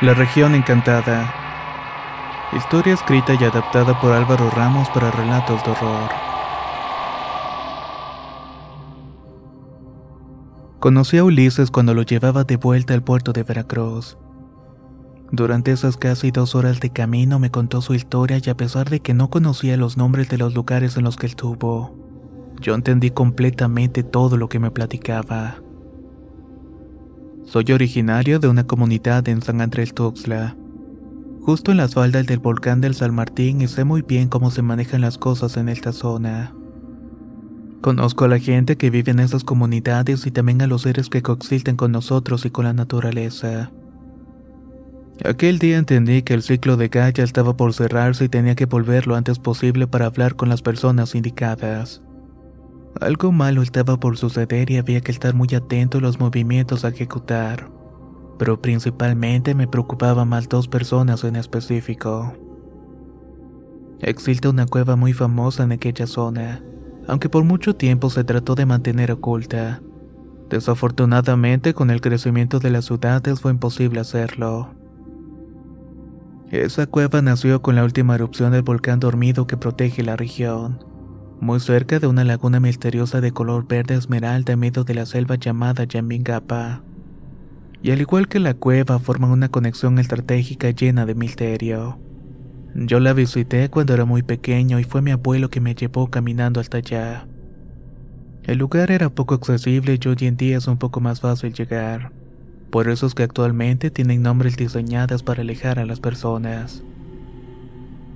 La región encantada. Historia escrita y adaptada por Álvaro Ramos para relatos de horror. Conocí a Ulises cuando lo llevaba de vuelta al puerto de Veracruz. Durante esas casi dos horas de camino me contó su historia y a pesar de que no conocía los nombres de los lugares en los que estuvo, yo entendí completamente todo lo que me platicaba. Soy originario de una comunidad en San Andrés Tuxtla, justo en las faldas del volcán del San Martín y sé muy bien cómo se manejan las cosas en esta zona. Conozco a la gente que vive en esas comunidades y también a los seres que coexisten con nosotros y con la naturaleza. Aquel día entendí que el ciclo de Gaia estaba por cerrarse y tenía que volver lo antes posible para hablar con las personas indicadas. Algo malo estaba por suceder y había que estar muy atento a los movimientos a ejecutar. Pero principalmente me preocupaban más dos personas en específico. Existe una cueva muy famosa en aquella zona, aunque por mucho tiempo se trató de mantener oculta. Desafortunadamente, con el crecimiento de las ciudades fue imposible hacerlo. Esa cueva nació con la última erupción del volcán dormido que protege la región muy cerca de una laguna misteriosa de color verde esmeralda en medio de la selva llamada Yambingapa. Y al igual que la cueva, forman una conexión estratégica llena de misterio. Yo la visité cuando era muy pequeño y fue mi abuelo que me llevó caminando hasta allá. El lugar era poco accesible y hoy en día es un poco más fácil llegar. Por eso es que actualmente tienen nombres diseñados para alejar a las personas.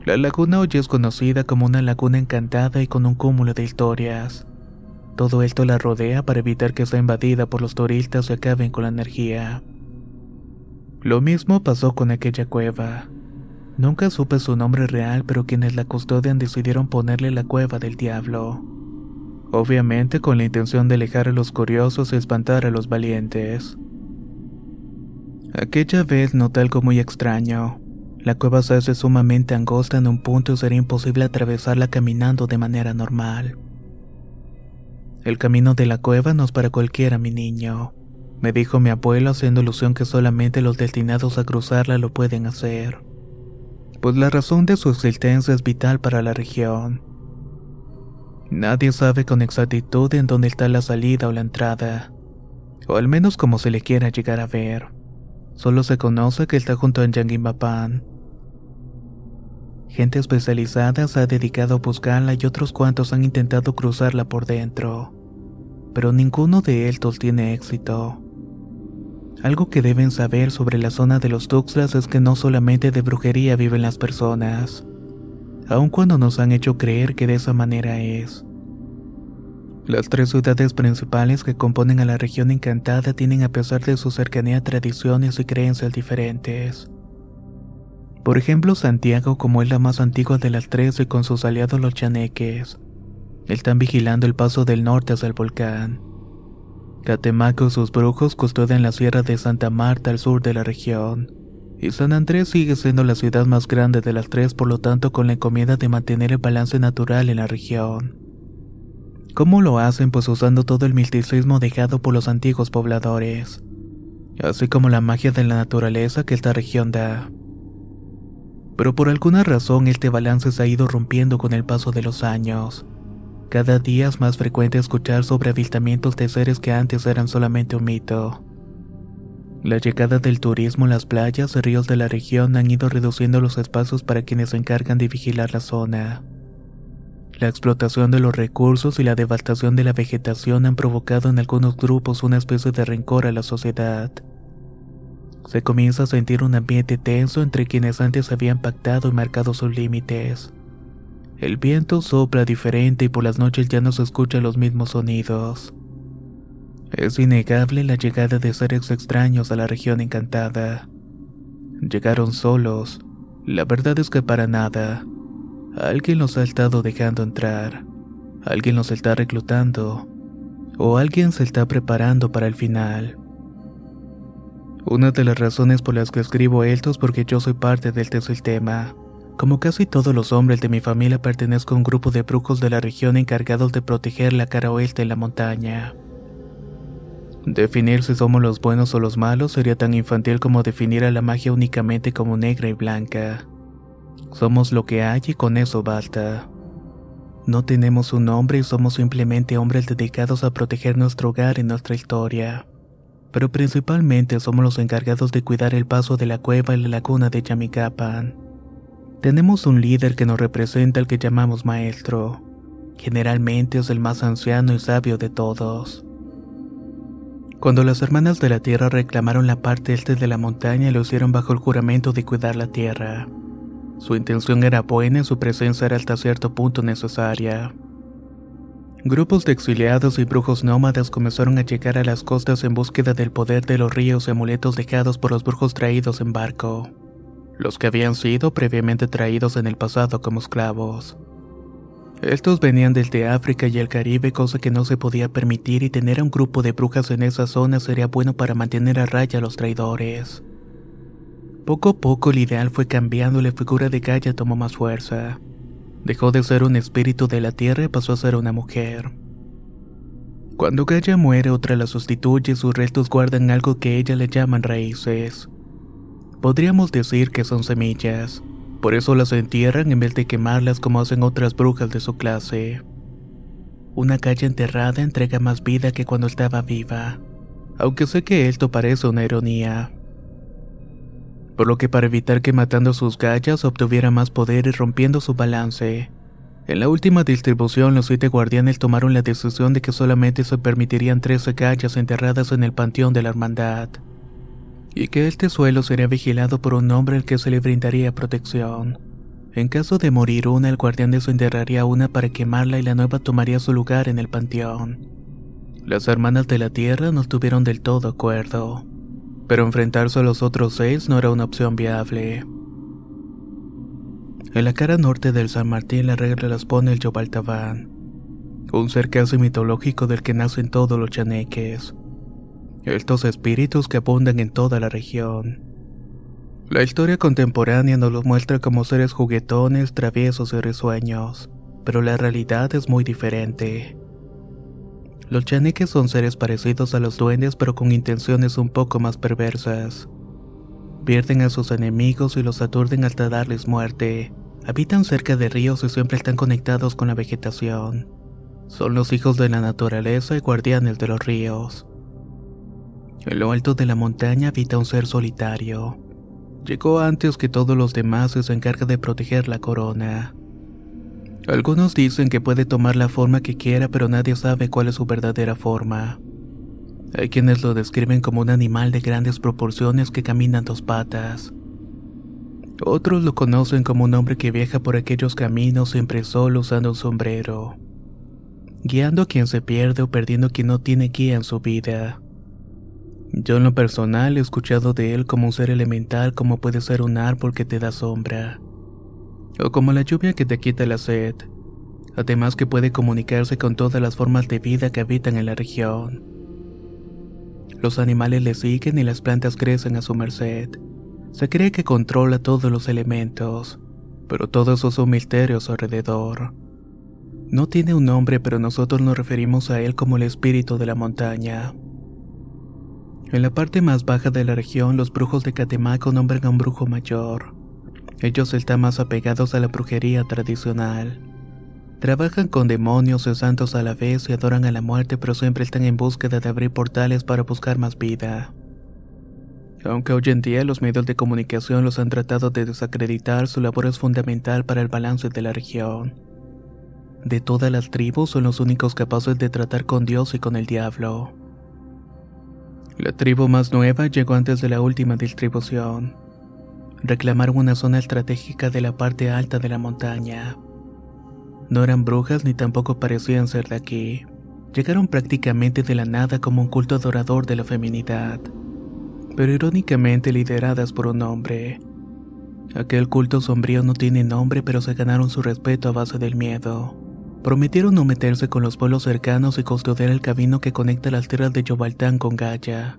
La laguna hoy es conocida como una laguna encantada y con un cúmulo de historias. Todo esto la rodea para evitar que sea invadida por los turistas y acaben con la energía. Lo mismo pasó con aquella cueva. Nunca supe su nombre real, pero quienes la custodian decidieron ponerle la cueva del diablo. Obviamente con la intención de alejar a los curiosos y espantar a los valientes. Aquella vez noté algo muy extraño. La cueva se hace sumamente angosta en un punto y sería imposible atravesarla caminando de manera normal. El camino de la cueva no es para cualquiera, mi niño, me dijo mi abuelo haciendo ilusión que solamente los destinados a cruzarla lo pueden hacer. Pues la razón de su existencia es vital para la región. Nadie sabe con exactitud en dónde está la salida o la entrada, o al menos como se le quiera llegar a ver. Solo se conoce que está junto a Yanguimapán. Gente especializada se ha dedicado a buscarla y otros cuantos han intentado cruzarla por dentro, pero ninguno de estos tiene éxito. Algo que deben saber sobre la zona de los Tuxtlas es que no solamente de brujería viven las personas, aun cuando nos han hecho creer que de esa manera es. Las tres ciudades principales que componen a la región encantada tienen a pesar de su cercanía tradiciones y creencias diferentes. Por ejemplo, Santiago, como es la más antigua de las tres y con sus aliados los chaneques, están vigilando el paso del norte hacia el volcán. Catemaco y sus brujos custodian la sierra de Santa Marta al sur de la región. Y San Andrés sigue siendo la ciudad más grande de las tres, por lo tanto con la encomienda de mantener el balance natural en la región. ¿Cómo lo hacen? Pues usando todo el misticismo dejado por los antiguos pobladores, así como la magia de la naturaleza que esta región da pero por alguna razón este balance se ha ido rompiendo con el paso de los años. Cada día es más frecuente escuchar sobre avistamientos de seres que antes eran solamente un mito. La llegada del turismo en las playas y ríos de la región han ido reduciendo los espacios para quienes se encargan de vigilar la zona. La explotación de los recursos y la devastación de la vegetación han provocado en algunos grupos una especie de rencor a la sociedad. Se comienza a sentir un ambiente tenso entre quienes antes habían pactado y marcado sus límites. El viento sopla diferente y por las noches ya no se escuchan los mismos sonidos. Es innegable la llegada de seres extraños a la región encantada. Llegaron solos. La verdad es que para nada. Alguien los ha estado dejando entrar. Alguien los está reclutando. O alguien se está preparando para el final. Una de las razones por las que escribo esto es porque yo soy parte del tercer tema. Como casi todos los hombres de mi familia pertenezco a un grupo de brujos de la región encargados de proteger la cara oeste de la montaña. Definir si somos los buenos o los malos sería tan infantil como definir a la magia únicamente como negra y blanca. Somos lo que hay y con eso basta. No tenemos un nombre y somos simplemente hombres dedicados a proteger nuestro hogar y nuestra historia. Pero principalmente somos los encargados de cuidar el paso de la cueva y la laguna de Yamicapan. Tenemos un líder que nos representa al que llamamos maestro. Generalmente es el más anciano y sabio de todos. Cuando las hermanas de la tierra reclamaron la parte este de la montaña, lo hicieron bajo el juramento de cuidar la tierra. Su intención era buena y su presencia era hasta cierto punto necesaria. Grupos de exiliados y brujos nómadas comenzaron a llegar a las costas en búsqueda del poder de los ríos y amuletos dejados por los brujos traídos en barco, los que habían sido previamente traídos en el pasado como esclavos. Estos venían desde África y el Caribe, cosa que no se podía permitir y tener a un grupo de brujas en esa zona sería bueno para mantener a raya a los traidores. Poco a poco el ideal fue cambiando y la figura de Gaia tomó más fuerza. Dejó de ser un espíritu de la tierra y pasó a ser una mujer. Cuando Gaia muere, otra la sustituye y sus restos guardan algo que ella le llaman raíces. Podríamos decir que son semillas por eso las entierran en vez de quemarlas como hacen otras brujas de su clase. Una calle enterrada entrega más vida que cuando estaba viva, aunque sé que esto parece una ironía. Por lo que para evitar que matando sus gallas obtuviera más poder y rompiendo su balance, en la última distribución los siete guardianes tomaron la decisión de que solamente se permitirían 13 gallas enterradas en el panteón de la hermandad y que este suelo sería vigilado por un hombre al que se le brindaría protección. En caso de morir una, el guardián desenterraría una para quemarla y la nueva tomaría su lugar en el panteón. Las hermanas de la tierra no estuvieron del todo acuerdo, pero enfrentarse a los otros seis no era una opción viable. En la cara norte del San Martín la regla las pone el Yobaltabán, un ser casi mitológico del que nacen todos los chaneques estos espíritus que abundan en toda la región. La historia contemporánea nos los muestra como seres juguetones, traviesos y risueños, pero la realidad es muy diferente. Los chaneques son seres parecidos a los duendes pero con intenciones un poco más perversas. Pierden a sus enemigos y los aturden hasta darles muerte. Habitan cerca de ríos y siempre están conectados con la vegetación. Son los hijos de la naturaleza y guardianes de los ríos. En lo alto de la montaña habita un ser solitario. Llegó antes que todos los demás y se encarga de proteger la corona. Algunos dicen que puede tomar la forma que quiera, pero nadie sabe cuál es su verdadera forma. Hay quienes lo describen como un animal de grandes proporciones que camina en dos patas. Otros lo conocen como un hombre que viaja por aquellos caminos siempre solo usando un sombrero, guiando a quien se pierde o perdiendo quien no tiene guía en su vida. Yo en lo personal he escuchado de él como un ser elemental como puede ser un árbol que te da sombra, o como la lluvia que te quita la sed, además que puede comunicarse con todas las formas de vida que habitan en la región. Los animales le siguen y las plantas crecen a su merced. Se cree que controla todos los elementos, pero todo eso son misterios alrededor. No tiene un nombre, pero nosotros nos referimos a él como el espíritu de la montaña. En la parte más baja de la región, los brujos de Catemaco nombran a un brujo mayor. Ellos están más apegados a la brujería tradicional. Trabajan con demonios y santos a la vez y adoran a la muerte, pero siempre están en búsqueda de abrir portales para buscar más vida. Aunque hoy en día los medios de comunicación los han tratado de desacreditar, su labor es fundamental para el balance de la región. De todas las tribus son los únicos capaces de tratar con Dios y con el diablo. La tribu más nueva llegó antes de la última distribución. Reclamaron una zona estratégica de la parte alta de la montaña. No eran brujas ni tampoco parecían ser de aquí. Llegaron prácticamente de la nada como un culto adorador de la feminidad, pero irónicamente lideradas por un hombre. Aquel culto sombrío no tiene nombre, pero se ganaron su respeto a base del miedo. Prometieron no meterse con los pueblos cercanos y custodiar el camino que conecta las tierras de Yobaltán con Gaia.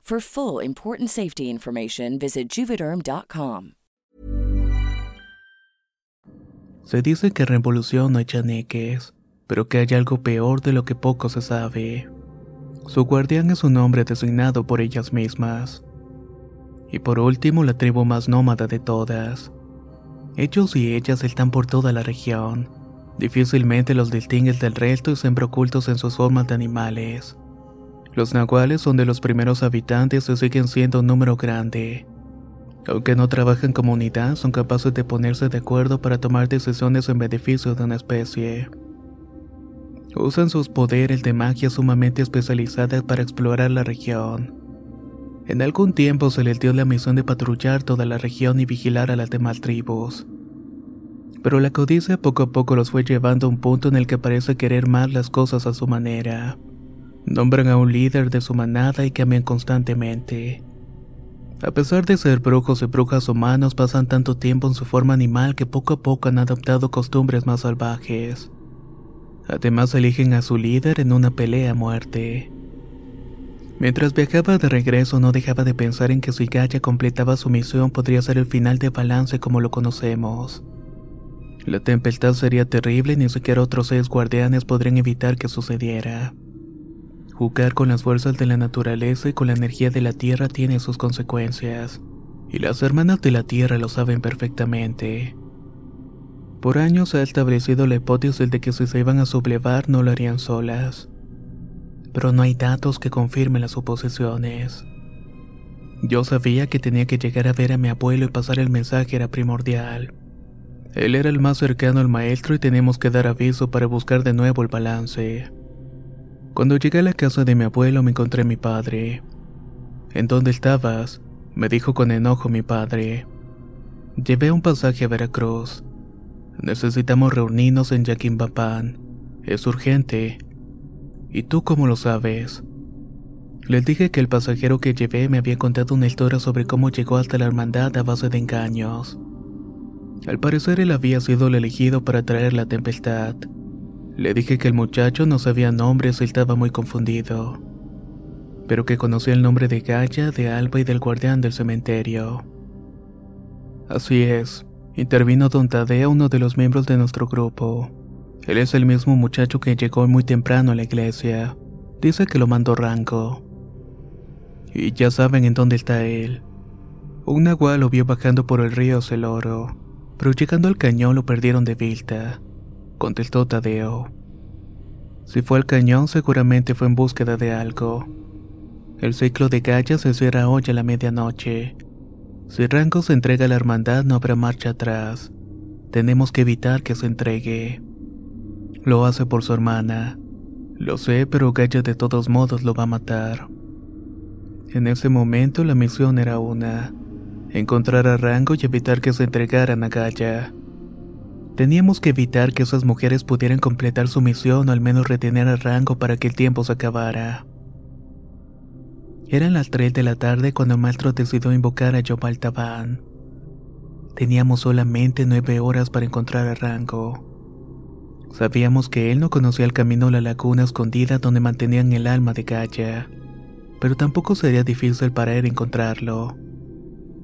For full important safety information, visit juvederm.com. Se dice que revolución no hay chaneques, pero que hay algo peor de lo que poco se sabe. Su guardián es un hombre designado por ellas mismas. Y por último, la tribu más nómada de todas. Ellos y ellas están por toda la región. Difícilmente los distingues del resto y siempre ocultos en sus formas de animales. Los nahuales son de los primeros habitantes y siguen siendo un número grande. Aunque no trabajan como unidad, son capaces de ponerse de acuerdo para tomar decisiones en beneficio de una especie. Usan sus poderes de magia sumamente especializadas para explorar la región. En algún tiempo se les dio la misión de patrullar toda la región y vigilar a las demás tribus. Pero la codicia poco a poco los fue llevando a un punto en el que parece querer más las cosas a su manera. Nombran a un líder de su manada y cambian constantemente. A pesar de ser brujos y brujas humanos, pasan tanto tiempo en su forma animal que poco a poco han adoptado costumbres más salvajes. Además eligen a su líder en una pelea a muerte. Mientras viajaba de regreso no dejaba de pensar en que si Gaia completaba su misión podría ser el final de Balance como lo conocemos. La tempestad sería terrible y ni siquiera otros seis guardianes podrían evitar que sucediera. Jugar con las fuerzas de la naturaleza y con la energía de la tierra tiene sus consecuencias, y las hermanas de la tierra lo saben perfectamente. Por años se ha establecido la hipótesis de que si se iban a sublevar no lo harían solas, pero no hay datos que confirmen las suposiciones. Yo sabía que tenía que llegar a ver a mi abuelo y pasar el mensaje era primordial. Él era el más cercano al maestro y teníamos que dar aviso para buscar de nuevo el balance. Cuando llegué a la casa de mi abuelo me encontré a mi padre. ¿En dónde estabas? me dijo con enojo mi padre. Llevé un pasaje a Veracruz. Necesitamos reunirnos en Yaquimbapán. Es urgente. ¿Y tú cómo lo sabes? Les dije que el pasajero que llevé me había contado una historia sobre cómo llegó hasta la hermandad a base de engaños. Al parecer él había sido el elegido para traer la tempestad. Le dije que el muchacho no sabía nombres y estaba muy confundido, pero que conocía el nombre de Gaia, de Alba y del guardián del cementerio. Así es, intervino Don Tadeo, uno de los miembros de nuestro grupo. Él es el mismo muchacho que llegó muy temprano a la iglesia. Dice que lo mandó Rango. Y ya saben en dónde está él. Un nahual lo vio bajando por el río Celoro, pero llegando al cañón lo perdieron de vista, contestó Tadeo. Si fue al cañón seguramente fue en búsqueda de algo. El ciclo de Gaia se cierra hoy a la medianoche. Si Rango se entrega a la hermandad no habrá marcha atrás. Tenemos que evitar que se entregue. Lo hace por su hermana. Lo sé, pero Gaia de todos modos lo va a matar. En ese momento la misión era una. Encontrar a Rango y evitar que se entregaran a Gaia. Teníamos que evitar que esas mujeres pudieran completar su misión o al menos retener a Rango para que el tiempo se acabara. Eran las 3 de la tarde cuando el maestro decidió invocar a Yobal Taban. Teníamos solamente nueve horas para encontrar a Rango. Sabíamos que él no conocía el camino a la laguna escondida donde mantenían el alma de Gaia, pero tampoco sería difícil para él encontrarlo,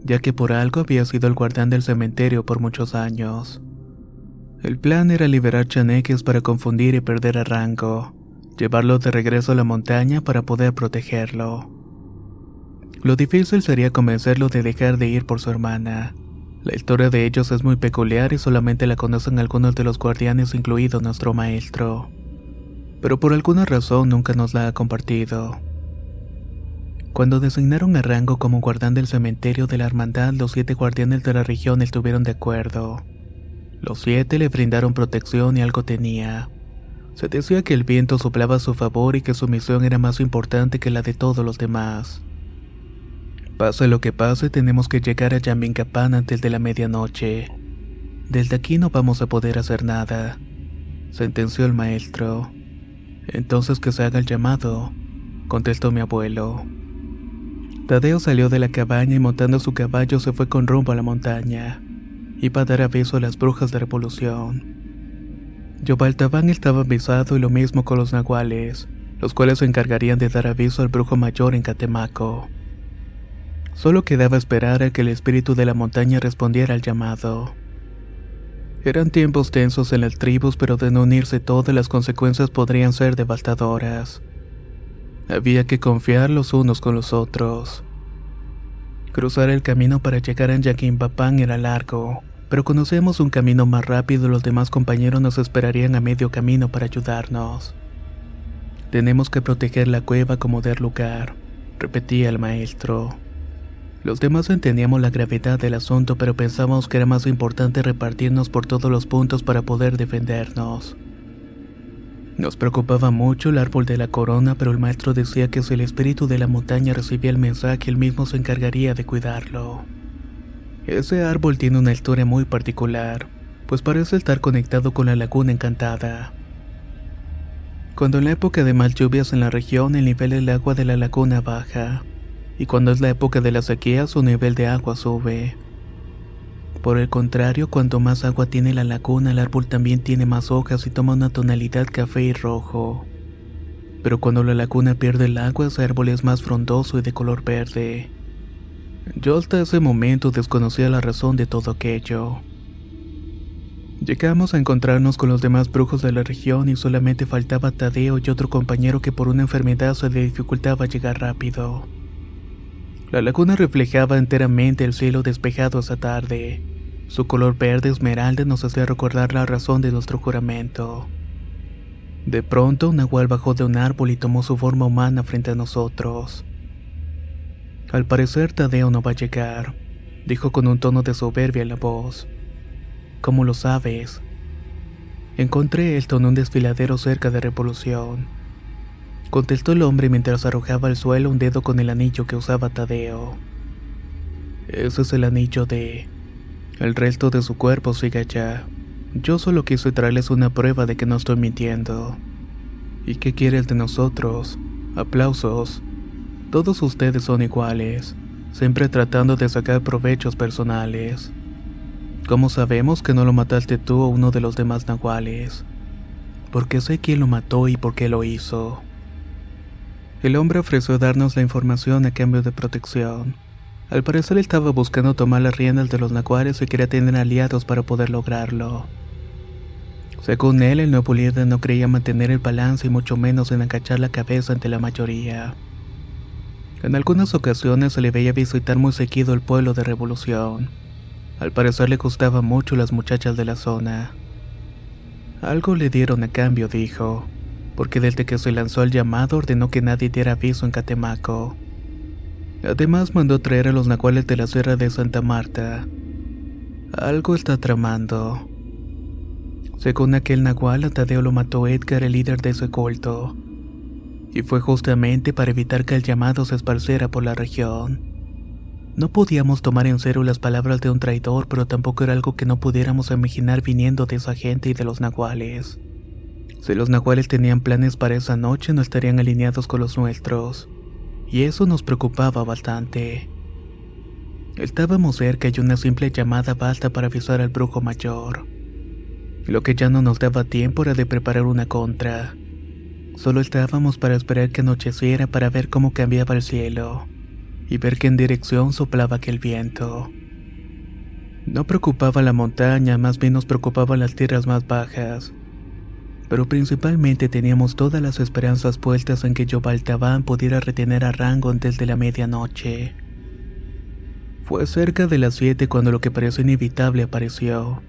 ya que por algo había sido el guardián del cementerio por muchos años. El plan era liberar chaneques para confundir y perder a Rango, llevarlo de regreso a la montaña para poder protegerlo. Lo difícil sería convencerlo de dejar de ir por su hermana, la historia de ellos es muy peculiar y solamente la conocen algunos de los guardianes, incluido nuestro maestro. Pero por alguna razón nunca nos la ha compartido. Cuando designaron a Rango como guardián del cementerio de la hermandad, los siete guardianes de la región estuvieron de acuerdo. Los siete le brindaron protección y algo tenía. Se decía que el viento soplaba a su favor y que su misión era más importante que la de todos los demás. Pase lo que pase, tenemos que llegar a Yamincapan antes de la medianoche. Desde aquí no vamos a poder hacer nada, sentenció el maestro. Entonces que se haga el llamado, contestó mi abuelo. Tadeo salió de la cabaña y montando su caballo se fue con rumbo a la montaña. Iba a dar aviso a las brujas de revolución. Yobaltabán estaba avisado y lo mismo con los nahuales, los cuales se encargarían de dar aviso al brujo mayor en Catemaco. Solo quedaba esperar a que el espíritu de la montaña respondiera al llamado. Eran tiempos tensos en las tribus, pero de no unirse todas las consecuencias podrían ser devastadoras. Había que confiar los unos con los otros. Cruzar el camino para llegar a Yaquimpapán era largo, pero conocíamos un camino más rápido y los demás compañeros nos esperarían a medio camino para ayudarnos. Tenemos que proteger la cueva como dar lugar, repetía el maestro. Los demás entendíamos la gravedad del asunto, pero pensábamos que era más importante repartirnos por todos los puntos para poder defendernos. Nos preocupaba mucho el árbol de la corona, pero el maestro decía que si el espíritu de la montaña recibía el mensaje, él mismo se encargaría de cuidarlo. Ese árbol tiene una historia muy particular, pues parece estar conectado con la laguna encantada. Cuando en la época de mal lluvias en la región, el nivel del agua de la laguna baja y cuando es la época de la sequía su nivel de agua sube. Por el contrario, cuanto más agua tiene la laguna, el árbol también tiene más hojas y toma una tonalidad café y rojo. Pero cuando la laguna pierde el agua, ese árbol es más frondoso y de color verde. Yo hasta ese momento desconocía la razón de todo aquello. Llegamos a encontrarnos con los demás brujos de la región y solamente faltaba Tadeo y otro compañero que por una enfermedad se le dificultaba llegar rápido. La laguna reflejaba enteramente el cielo despejado esa tarde. Su color verde esmeralda nos hacía recordar la razón de nuestro juramento. De pronto, un nahual bajó de un árbol y tomó su forma humana frente a nosotros. Al parecer, Tadeo no va a llegar, dijo con un tono de soberbia en la voz. ¿Cómo lo sabes? Encontré esto en un desfiladero cerca de Revolución contestó el hombre mientras arrojaba al suelo un dedo con el anillo que usaba Tadeo. Ese es el anillo de... El resto de su cuerpo sigue allá. Yo solo quise traerles una prueba de que no estoy mintiendo. ¿Y qué quiere el de nosotros? Aplausos. Todos ustedes son iguales, siempre tratando de sacar provechos personales. ¿Cómo sabemos que no lo mataste tú o uno de los demás nahuales? Porque sé quién lo mató y por qué lo hizo. El hombre ofreció darnos la información a cambio de protección. Al parecer estaba buscando tomar las riendas de los nacuares y quería tener aliados para poder lograrlo. Según él, el nuevo líder no creía mantener el balance y mucho menos en agachar la cabeza ante la mayoría. En algunas ocasiones se le veía visitar muy seguido el pueblo de Revolución. Al parecer le gustaba mucho las muchachas de la zona. Algo le dieron a cambio, dijo, porque desde que se lanzó el llamado ordenó que nadie diera aviso en Catemaco. Además mandó traer a los nahuales de la Sierra de Santa Marta. Algo está tramando. Según aquel nahual, a Tadeo lo mató Edgar, el líder de ese culto. Y fue justamente para evitar que el llamado se esparciera por la región. No podíamos tomar en serio las palabras de un traidor, pero tampoco era algo que no pudiéramos imaginar viniendo de esa gente y de los nahuales. Si los nahuales tenían planes para esa noche, no estarían alineados con los nuestros. Y eso nos preocupaba bastante. Estábamos cerca y una simple llamada basta para avisar al brujo mayor. Lo que ya no nos daba tiempo era de preparar una contra. Solo estábamos para esperar que anocheciera para ver cómo cambiaba el cielo y ver qué dirección soplaba aquel viento. No preocupaba la montaña, más bien nos preocupaban las tierras más bajas. Pero principalmente teníamos todas las esperanzas puestas en que Yobaltabán pudiera retener a Rango antes de la medianoche. Fue cerca de las siete cuando lo que pareció inevitable apareció.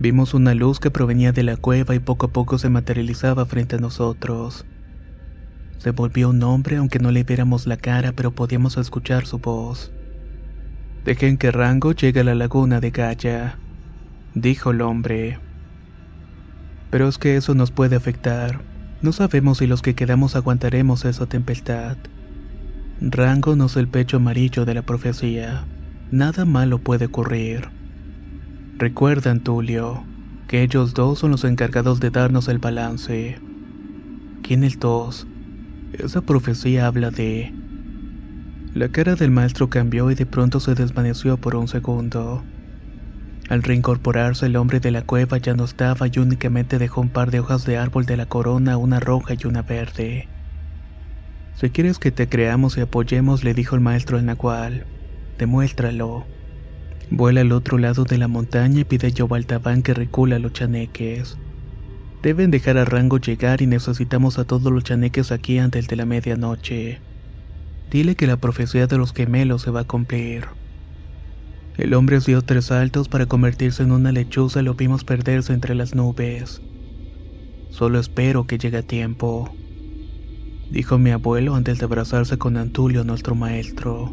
Vimos una luz que provenía de la cueva y poco a poco se materializaba frente a nosotros. Se volvió un hombre aunque no le viéramos la cara, pero podíamos escuchar su voz. Dejen que Rango llegue a la laguna de Gaia, dijo el hombre. Pero es que eso nos puede afectar. No sabemos si los que quedamos aguantaremos esa tempestad. Rango no es el pecho amarillo de la profecía. Nada malo puede ocurrir. Recuerdan, Tulio, que ellos dos son los encargados de darnos el balance. ¿Quién el dos? Esa profecía habla de... La cara del maestro cambió y de pronto se desvaneció por un segundo. Al reincorporarse el hombre de la cueva ya no estaba y únicamente dejó un par de hojas de árbol de la corona, una roja y una verde. Si quieres que te creamos y apoyemos, le dijo el maestro al nahual, demuéstralo. Vuela al otro lado de la montaña y pide a Yobaltabán que recula a los chaneques. Deben dejar a Rango llegar y necesitamos a todos los chaneques aquí antes de la medianoche. Dile que la profecía de los gemelos se va a cumplir. El hombre dio tres saltos para convertirse en una lechuza y lo vimos perderse entre las nubes. Solo espero que llegue a tiempo, dijo mi abuelo antes de abrazarse con Antulio, nuestro maestro.